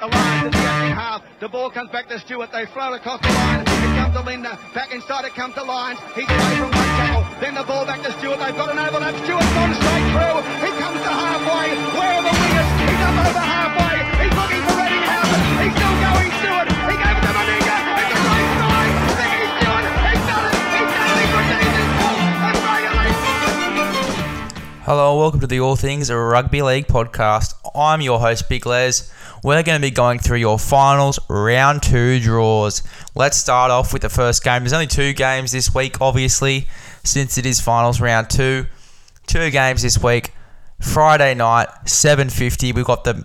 The line the second half. The ball comes back to Stewart. They float across the line. It comes to Linda. Back inside it comes to Lyons. He's away from one tackle. Then the ball back to Stewart. They've got an overlap. Stewart's gone straight through. He comes to halfway. Where are the wingers? Hello, and welcome to the All Things Rugby League podcast. I'm your host, Big Les. We're going to be going through your finals round two draws. Let's start off with the first game. There's only two games this week, obviously, since it is finals round two. Two games this week. Friday night, 7:50. We've got the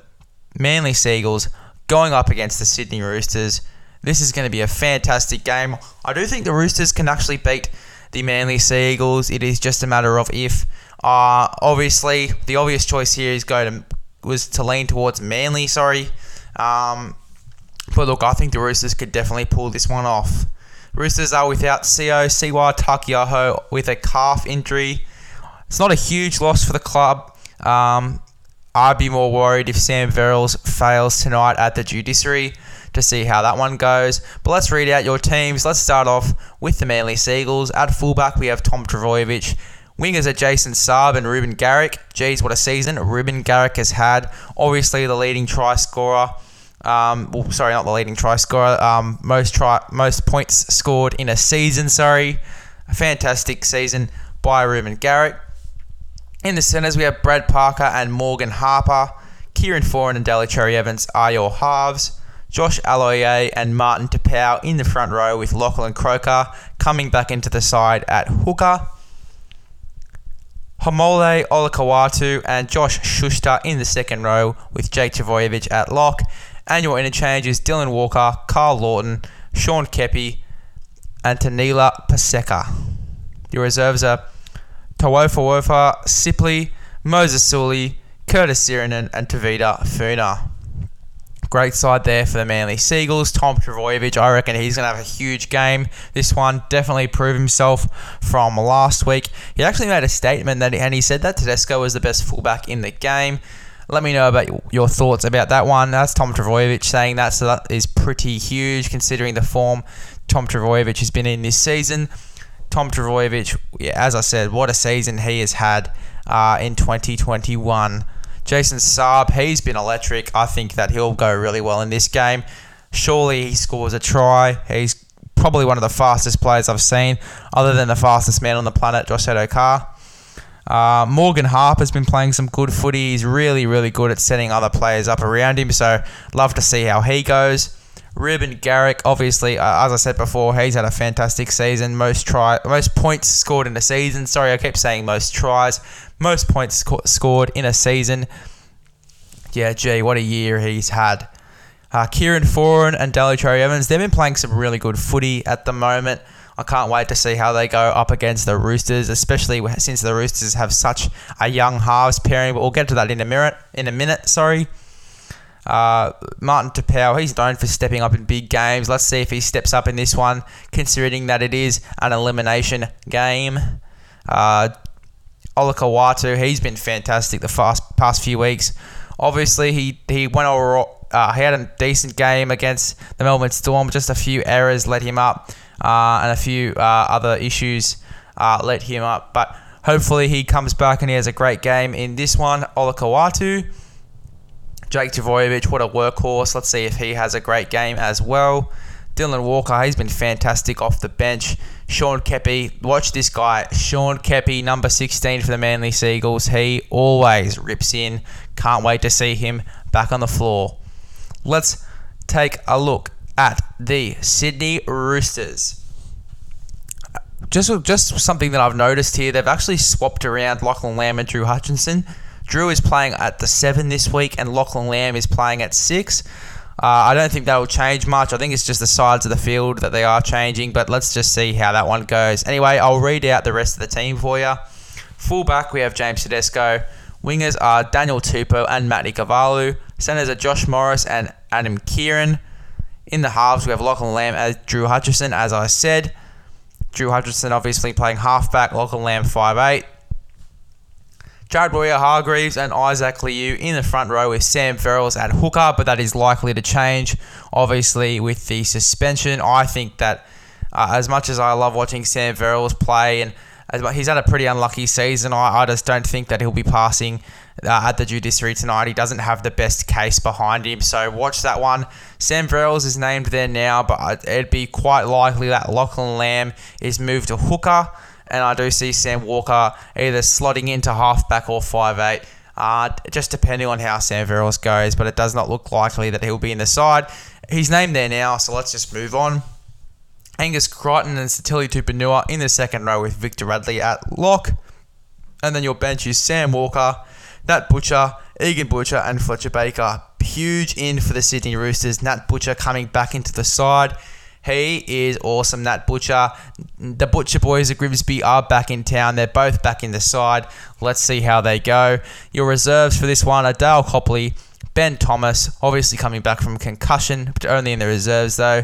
Manly Seagulls going up against the Sydney Roosters. This is going to be a fantastic game. I do think the Roosters can actually beat the Manly Seagulls. It is just a matter of if. Uh, obviously, the obvious choice here is go to was to lean towards Manly. Sorry, um, but look, I think the Roosters could definitely pull this one off. Roosters are without Sio Siua Taukeiaho with a calf injury. It's not a huge loss for the club. Um, I'd be more worried if Sam Verrills fails tonight at the judiciary to see how that one goes. But let's read out your teams. Let's start off with the Manly Seagulls. At fullback, we have Tom Trbojevic. Wingers are Jason Saab and Reuben Garrick. Geez, what a season Reuben Garrick has had. Obviously, the leading try scorer. Um, well, sorry, not the leading try scorer. Um, most try, most points scored in a season. Sorry, a fantastic season by Reuben Garrick. In the centres, we have Brad Parker and Morgan Harper. Kieran Foran and Daly Cherry Evans are your halves. Josh Aloiai and Martin Taupau in the front row with Lachlan Croker coming back into the side at hooker. Haumole Olakau'atu and Josh Schuster in the second row with Jake Trbojevic at lock. And your interchange is Dylan Walker, Karl Lawton, Sean Keppie, and Taniela Paseka. Your reserves are Toafofoa Sipley, Moses Suli, Curtis Sironen, and Tevita Funa. Great side there for the Manly Seagulls. Tom Trbojevic, I reckon he's going to have a huge game. This one definitely proved himself from last week. He actually made a statement that, and he said that Tedesco was the best fullback in the game. Let me know about your thoughts about that one. That's Tom Trbojevic saying that, so that is pretty huge considering the form Tom Trbojevic has been in this season. Tom Trbojevic, yeah, as I said, what a season he has had uh, in 2021. Jason Saab, he's been electric. I think that he'll go really well in this game. Surely he scores a try. He's probably one of the fastest players I've seen, other than the fastest man on the planet, Josh Addo-Carr. Uh, Morgan Harper's been playing some good footy. He's really, really good at setting other players up around him. So, love to see how he goes. Reuben Garrick, obviously, uh, as I said before, he's had a fantastic season. Most try, most points scored in a season. Sorry, I keep saying most tries. Most points sco- scored in a season. Yeah, gee, what a year he's had. Uh, Kieran Foran and Daly Cherry Evans, they've been playing some really good footy at the moment. I can't wait to see how they go up against the Roosters, especially since the Roosters have such a young halves pairing. But we'll get to that in a minute. In a minute, sorry. Uh, Martin Taupau, he's known for stepping up in big games. Let's see if he steps up in this one, considering that it is an elimination game. Uh, Olakau'atu, he's been fantastic the fast, past few weeks. Obviously, he he went over. Uh, he had a decent game against the Melbourne Storm. Just a few errors let him up, uh, and a few uh, other issues uh, let him up. But hopefully, he comes back and he has a great game in this one. Olakau'atu. Jake Trbojevic, what a workhorse. Let's see if he has a great game as well. Dylan Walker, he's been fantastic off the bench. Sean Keppie, watch this guy. Sean Keppie, number 16 for the Manly Seagulls. He always rips in. Can't wait to see him back on the floor. Let's take a look at the Sydney Roosters. Just, just something that I've noticed here, they've actually swapped around Lachlan Lamb and Drew Hutchison. Drew is playing at the seven this week, and Lachlan Lamb is playing at six. Uh, I don't think that will change much. I think it's just the sides of the field that they are changing, but let's just see how that one goes. Anyway, I'll read out the rest of the team for you. Fullback, we have James Tedesco. Wingers are Daniel Tupou and Matt Ikuvalu. Centers are Josh Morris and Adam Keighran. In the halves, we have Lachlan Lamb as Drew Hutchison, as I said. Drew Hutchison obviously playing halfback, Lachlan Lamb 5'8. Jared Waerea-Hargreaves and Isaac Liu in the front row with Sam Verrills at hooker, but that is likely to change. Obviously, with the suspension, I think that uh, as much as I love watching Sam Verrills play, and as, he's had a pretty unlucky season, I, I just don't think that he'll be passing uh, at the judiciary tonight. He doesn't have the best case behind him, so watch that one. Sam Verrills is named there now, but it'd be quite likely that Lachlan Lamb is moved to hooker and I do see Sam Walker either slotting into halfback or five eight. Uh, just depending on how Sam Verrills goes, but it does not look likely that he'll be in the side. He's named there now, so let's just move on. Angus Crichton and Sitili Tupouniua in the second row with Victor Radley at lock. And then your bench is Sam Walker, Nat Butcher, Egan Butcher, and Fletcher Baker. Huge in for the Sydney Roosters. Nat Butcher coming back into the side. He is awesome, that Butcher. The Butcher boys of Grimsby are back in town. They're both back in the side. Let's see how they go. Your reserves for this one are Dale Copley, Ben Thomas, obviously coming back from concussion, but only in the reserves though.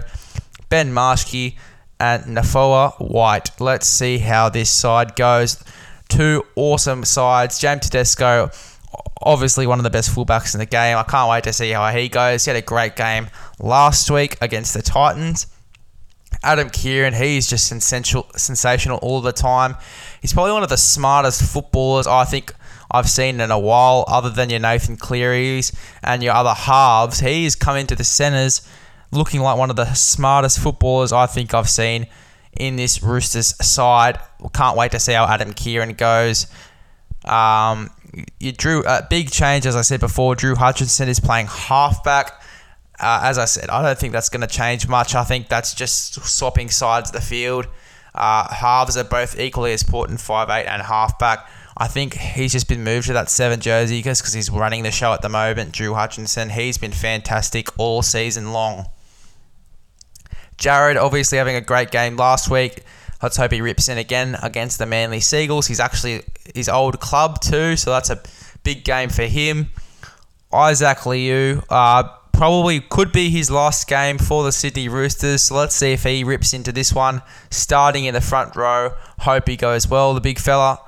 Ben Marschke and Naufahu Whyte. Let's see how this side goes. Two awesome sides. James Tedesco, obviously one of the best fullbacks in the game. I can't wait to see how he goes. He had a great game last week against the Titans. Adam Keighran, he's just sensational, sensational all the time. He's probably one of the smartest footballers I think I've seen in a while, other than your Nathan Clearys and your other halves. He He's come into the centres looking like one of the smartest footballers I think I've seen in this Roosters side. Can't wait to see how Adam Keighran goes. Um, you drew a big change, as I said before. Drew Hutchison is playing halfback. Uh, as I said, I don't think that's going to change much. I think that's just swapping sides of the field. Uh, halves are both equally as important, five eight and halfback. I think he's just been moved to that seven jersey because he's running the show at the moment. Drew Hutchison, he's been fantastic all season long. Jared, obviously having a great game last week. Let's hope he rips in again against the Manly Seagulls. He's actually his old club too, so that's a big game for him. Isaac Liu, uh, probably could be his last game for the Sydney Roosters. So let's see if he rips into this one. Starting in the front row. Hope he goes well, the big fella.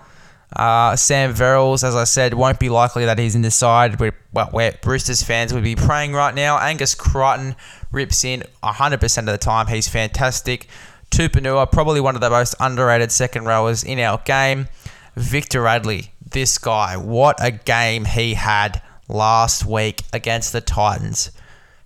Uh, Sam Verrills, as I said, won't be likely that he's in the side where, where Roosters fans would be praying right now. Angus Crichton rips in 100% of the time. He's fantastic. Tupouniua, probably one of the most underrated second rowers in our game. Victor Radley, this guy, what a game he had last week against the Titans.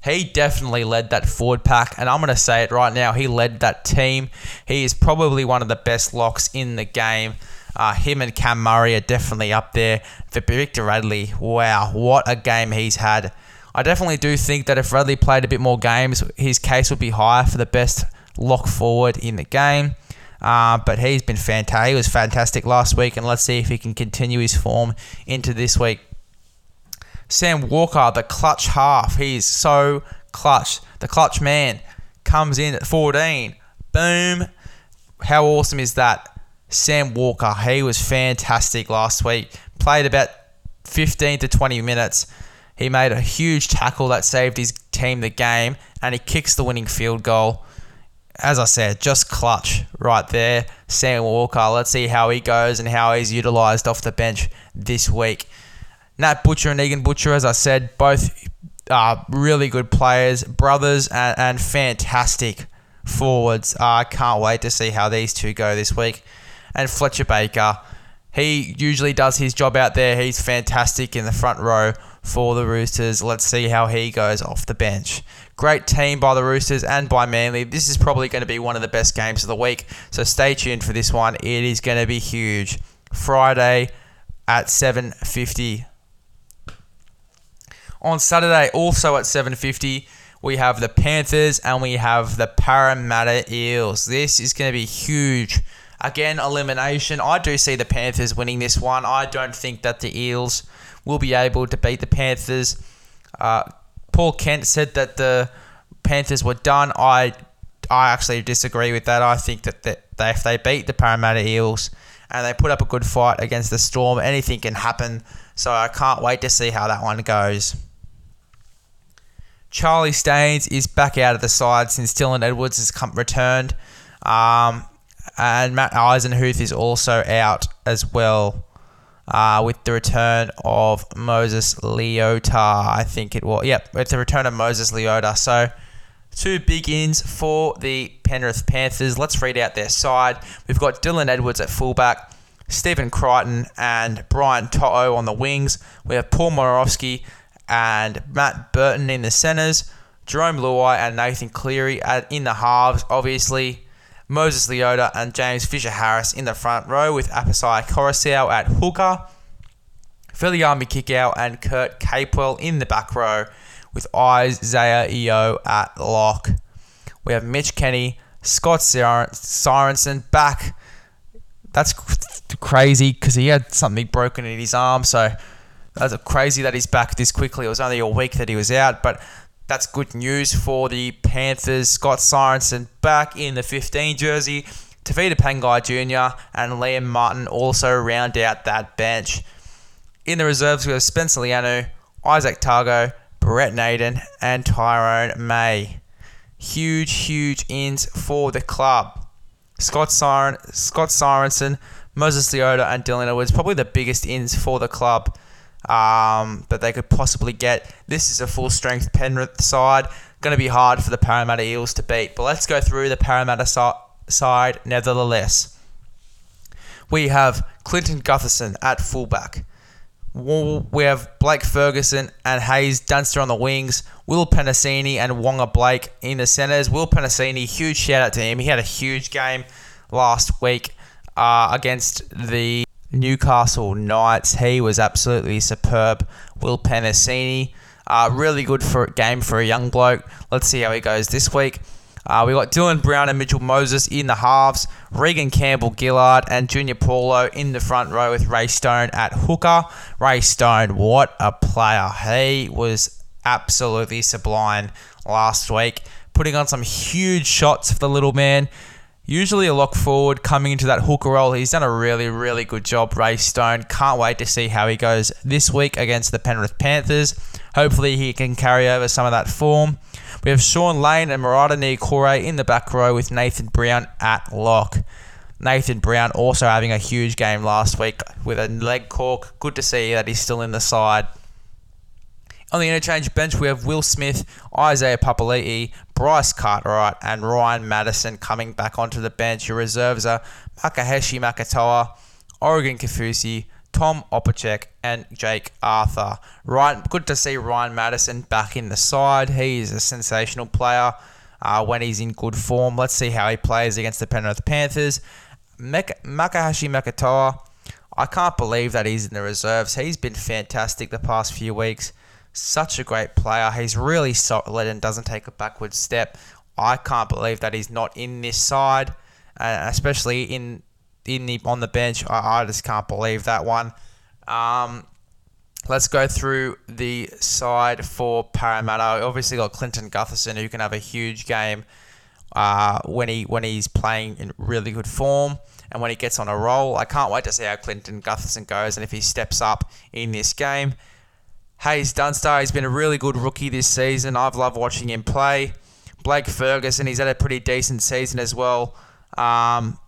He definitely led that forward pack, and I'm going to say it right now. He led that team. He is probably one of the best locks in the game. Uh, him and Cam Murray are definitely up there. For Victor Radley, wow, what a game he's had. I definitely do think that if Radley played a bit more games, his case would be higher for the best lock forward in the game. Uh, but he's been fantastic. He was fantastic last week, and let's see if he can continue his form into this week. Sam Walker, the clutch half. He's so clutch. The clutch man comes in at 14. Boom. How awesome is that? Sam Walker, he was fantastic last week. Played about 15 to 20 minutes. He made a huge tackle that saved his team the game, and he kicks the winning field goal. As I said, just clutch right there. Sam Walker, let's see how he goes and how he's utilised off the bench this week. Nat Butcher and Egan Butcher, as I said, both are really good players, brothers, and, and fantastic forwards. I uh, can't wait to see how these two go this week. And Fletcher Baker, he usually does his job out there. He's fantastic in the front row for the Roosters. Let's see how he goes off the bench. Great team by the Roosters and by Manly. This is probably going to be one of the best games of the week. So stay tuned for this one. It is going to be huge. Friday at 7:50 on Saturday, also at 7:50, we have the Panthers and we have the Parramatta Eels. This is going to be huge. Again, elimination. I do see the Panthers winning this one. I don't think that the Eels will be able to beat the Panthers. Uh, Paul Kent said that the Panthers were done. I I actually disagree with that. I think that, that they, if they beat the Parramatta Eels and they put up a good fight against the Storm, anything can happen. So I can't wait to see how that one goes. Charlie Staines is back out of the side since Dylan Edwards has come, returned. Um, and Matt Eisenhuth is also out as well. uh, with the return of Moses Leota. I think it was. Yep, it's the return of Moses Leota. So two big ins for the Penrith Panthers. Let's read out their side. We've got Dylan Edwards at fullback, Stephen Crichton and Brian To'o on the wings. We have Paul Momirovski and Matt Burton in the centres. Jarome Luai and Nathan Cleary in the halves, obviously. Moses Leota and James Fisher Harris in the front row with Apisai Koroisau at hooker. Viliami Kikau and Kurt Capewell in the back row with Isaah Yeo at lock. We have Mitch Kenny, Scott Sorensen back. That's crazy because he had something broken in his arm, so that's crazy that he's back this quickly. It was only a week that he was out, but that's good news for the Panthers. Scott Sorensen back in the 15 jersey. Tevita Pangai Jr. and Liam Martin also round out that bench. In the reserves, we have Spencer Leniu, Izack Tago, Brent Naden, and Tyrone May. Huge, huge ins for the club. Scott, Siren, Scott Sorensen, Moses Leota, and Dylan Edwards, probably the biggest ins for the club um, that they could possibly get. This is a full strength Penrith side. Going to be hard for the Parramatta Eels to beat. But let's go through the Parramatta so- side nevertheless. We have Clinton Gutherson at fullback. We have Blake Ferguson and Haze Dunster on the wings. Will Penisini and Waqa Blake in the centres. Will Penisini, huge shout out to him. He had a huge game last week uh, against the Newcastle Knights. He was absolutely superb. Will Penisini, uh, really good for game for a young bloke. Let's see how he goes this week. Uh, we got Dylan Brown and Mitchell Moses in the halves, Reagan Campbell Gillard and Junior Paulo in the front row with Ray Stone at hooker. Ray Stone, what a player! He was absolutely sublime last week, putting on some huge shots for the little man. Usually a lock forward coming into that hooker role. He's done a really, really good job, Ray Stone. Can't wait to see how he goes this week against the Penrith Panthers. Hopefully he can carry over some of that form. We have Shaun Lane and Marata Niukore in the back row with Nathan Brown at lock. Nathan Brown also having a huge game last week with a leg cork. Good to see that he's still in the side. On the interchange bench, we have Will Smith, Isaiah Papali'i, Bryce Cartwright, and Ryan Matterson coming back onto the bench. Your reserves are Makahesi Makatoa, Oregon Kaufusi, Tom Opacic, and Jake Arthur. Right, good to see Ryan Matterson back in the side. He is a sensational player uh, when he's in good form. Let's see how he plays against the Penrith Panthers. Makahesi Makatoa, I can't believe that he's in the reserves. He's been fantastic the past few weeks such a great player. He's really solid and doesn't take a backward step. I can't believe that he's not in this side, uh, especially in in the on the bench. I, I just can't believe that one. Um, let's go through the side for Parramatta. Obviously, got Clinton Gutherson who can have a huge game uh, when he when he's playing in really good form and when he gets on a roll. I can't wait to see how Clinton Gutherson goes and if he steps up in this game. Haze Dunster, he's been a really good rookie this season. I've loved watching him play. Blake Ferguson, he's had a pretty decent season as well. Um,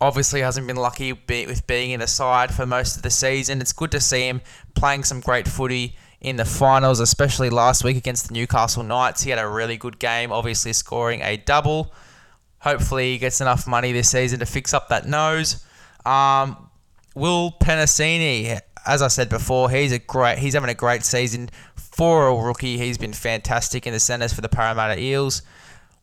obviously hasn't been lucky with being in the side for most of the season. It's good to see him playing some great footy in the finals, especially last week against the Newcastle Knights. He had a really good game, obviously scoring a double. Hopefully, he gets enough money this season to fix up that nose. Um, Will Penisini as I said before, he's a great. He's having a great season for a rookie. He's been fantastic in the centres for the Parramatta Eels.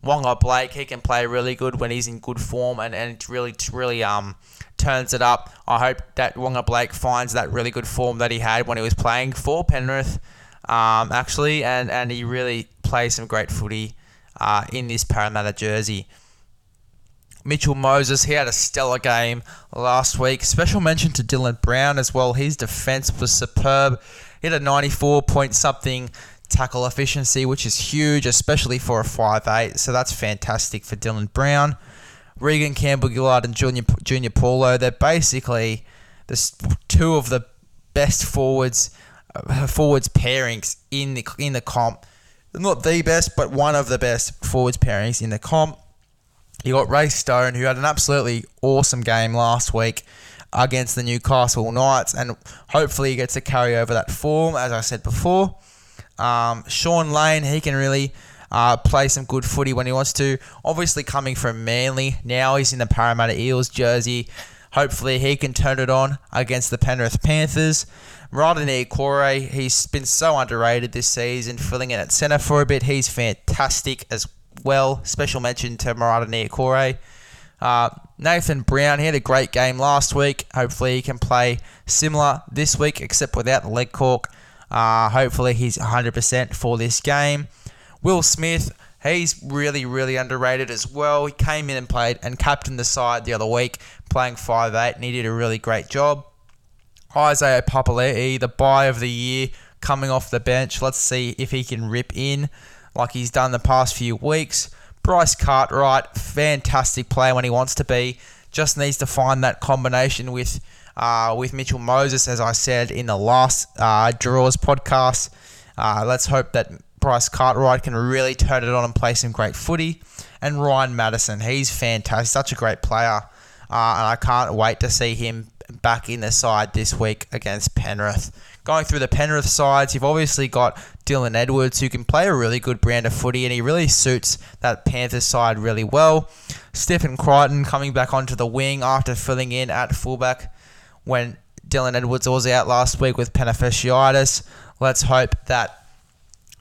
Waqa Blake, he can play really good when he's in good form and, and really really um turns it up. I hope that Waqa Blake finds that really good form that he had when he was playing for Penrith, um, actually, and, and he really plays some great footy uh, in this Parramatta jersey. Mitchell Moses, he had a stellar game last week. Special mention to Dylan Brown as well. His defense was superb. He had a 94 point something tackle efficiency, which is huge, especially for a 5'8. So that's fantastic for Dylan Brown. Reagan Campbell Gillard and Junior, Junior Paulo, they're basically the two of the best forwards uh, forwards pairings in the in the comp. Not the best, but one of the best forwards pairings in the comp. You got Ray Stone, who had an absolutely awesome game last week against the Newcastle Knights, and hopefully he gets to carry over that form, as I said before. Um, Shaun Lane, he can really uh, play some good footy when he wants to. Obviously, coming from Manly, now he's in the Parramatta Eels jersey. Hopefully, he can turn it on against the Penrith Panthers. Marata Niukore, he's been so underrated this season, filling in at centre for a bit. He's fantastic as well. Special mention to Marata Niukore. Uh, Nathan Brown, he had a great game last week. Hopefully, he can play similar this week, except without the leg cork. Uh, hopefully, he's 100% for this game. Will Smith, he's really, really underrated as well. He came in and played and captained the side the other week, playing 5'8, and he did a really great job. Isaiah Papali'i, the buy of the year, coming off the bench. Let's see if he can rip in like he's done the past few weeks. Bryce Cartwright, fantastic player when he wants to be. Just needs to find that combination with uh, with Mitchell Moses, as I said in the last uh, Draws podcast. Uh, let's hope that Bryce Cartwright can really turn it on and play some great footy. And Ryan Matterson, he's fantastic, such a great player. Uh, and I can't wait to see him back in the side this week against Penrith. Going through the Penrith sides, you've obviously got Dylan Edwards, who can play a really good brand of footy, and he really suits that Panthers side really well. Stephen Crichton coming back onto the wing after filling in at fullback when Dylan Edwards was out last week with appendicitis. Let's hope that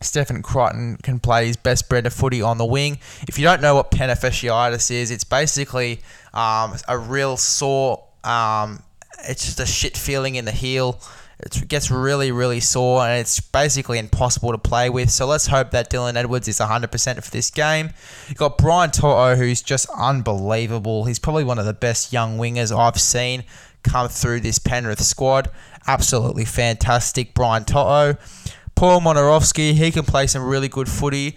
Stephen Crichton can play his best brand of footy on the wing. If you don't know what appendicitis is, it's basically um, a real sore um, it's just a shit feeling in the heel. It gets really, really sore, and it's basically impossible to play with. So let's hope that Dylan Edwards is 100% for this game. You've got Brian To'o, who's just unbelievable. He's probably one of the best young wingers I've seen come through this Penrith squad. Absolutely fantastic, Brian To'o. Paul Momirovski, he can play some really good footy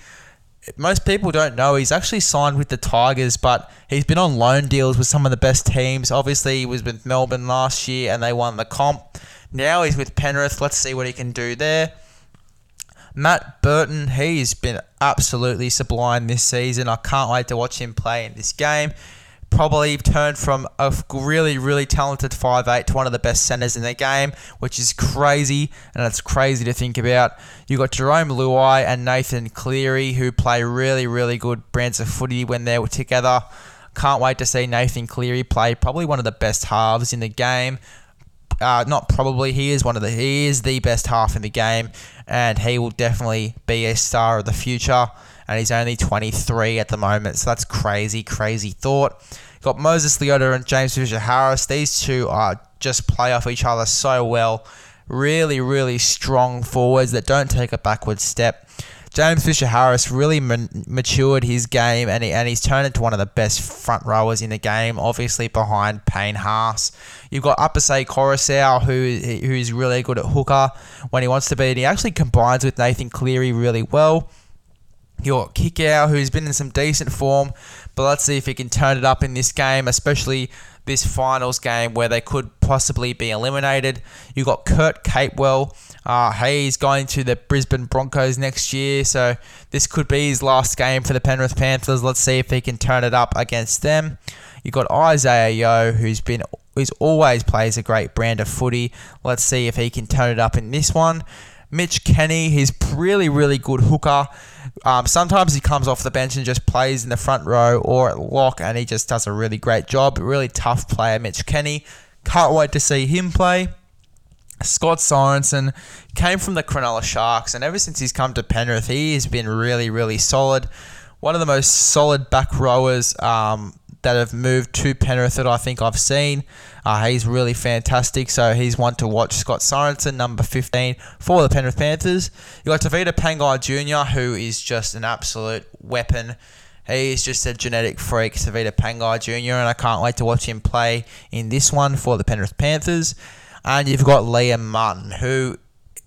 most people don't know he's actually signed with the Tigers, but he's been on loan deals with some of the best teams. Obviously, he was with Melbourne last year and they won the comp. Now he's with Penrith. Let's see what he can do there. Matt Burton, he's been absolutely sublime this season. I can't wait to watch him play in this game probably turned from a really, really talented 5'8 to one of the best centres in the game, which is crazy, and it's crazy to think about. You've got Jarome Luai and Nathan Cleary, who play really, really good brands of footy when they're together. Can't wait to see Nathan Cleary play probably one of the best halves in the game. Uh, not probably, he is one of the he is the best half in the game, and he will definitely be a star of the future and he's only 23 at the moment. So that's crazy, crazy thought. Got Moses Leota and James Fisher Harris. These two are just play off each other so well. Really, really strong forwards that don't take a backward step. James Fisher Harris really matured his game and, he, and he's turned into one of the best front rowers in the game, obviously behind Payne Haas. You've got Apisai Koroisau, who who's really good at hooker when he wants to be, and he actually combines with Nathan Cleary really well. Your Kikau, who's been in some decent form, but let's see if he can turn it up in this game, especially this finals game where they could possibly be eliminated. You've got Kurt Capewell. Uh, he's going to the Brisbane Broncos next year, so this could be his last game for the Penrith Panthers. Let's see if he can turn it up against them. You've got Isaah Yeo, who's been who's always plays a great brand of footy. Let's see if he can turn it up in this one. Mitch Kenny, he's really, really good hooker. Um, sometimes he comes off the bench and just plays in the front row or at lock, and he just does a really great job. Really tough player, Mitch Kenny. Can't wait to see him play. Scott Sorensen came from the Cronulla Sharks, and ever since he's come to Penrith, he has been really, really solid. One of the most solid back rowers um, that have moved to Penrith that I think I've seen. Uh, he's really fantastic, so he's one to watch. Scott Sorensen, number 15 for the Penrith Panthers. You've got Tevita Pangai Jr., who is just an absolute weapon. He is just a genetic freak, Tevita Pangai Jr., and I can't wait to watch him play in this one for the Penrith Panthers. And you've got Liam Martin, who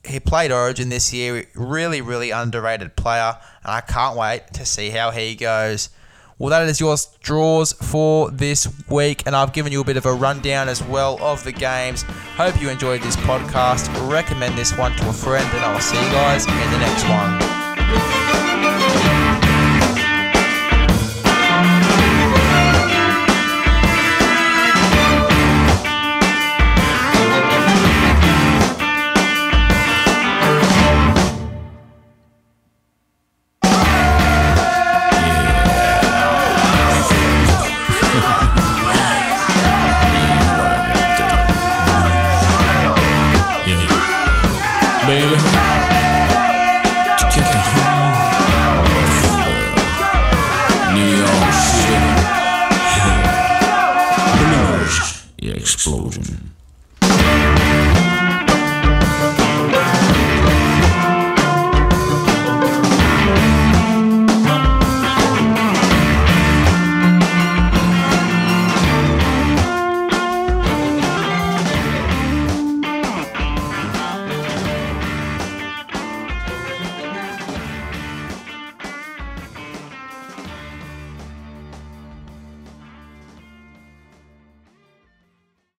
he played Origin this year, really, really underrated player, and I can't wait to see how he goes well, that is your draws for this week, and I've given you a bit of a rundown as well of the games. Hope you enjoyed this podcast. Recommend this one to a friend, and I'll see you guys in the next one. Loading.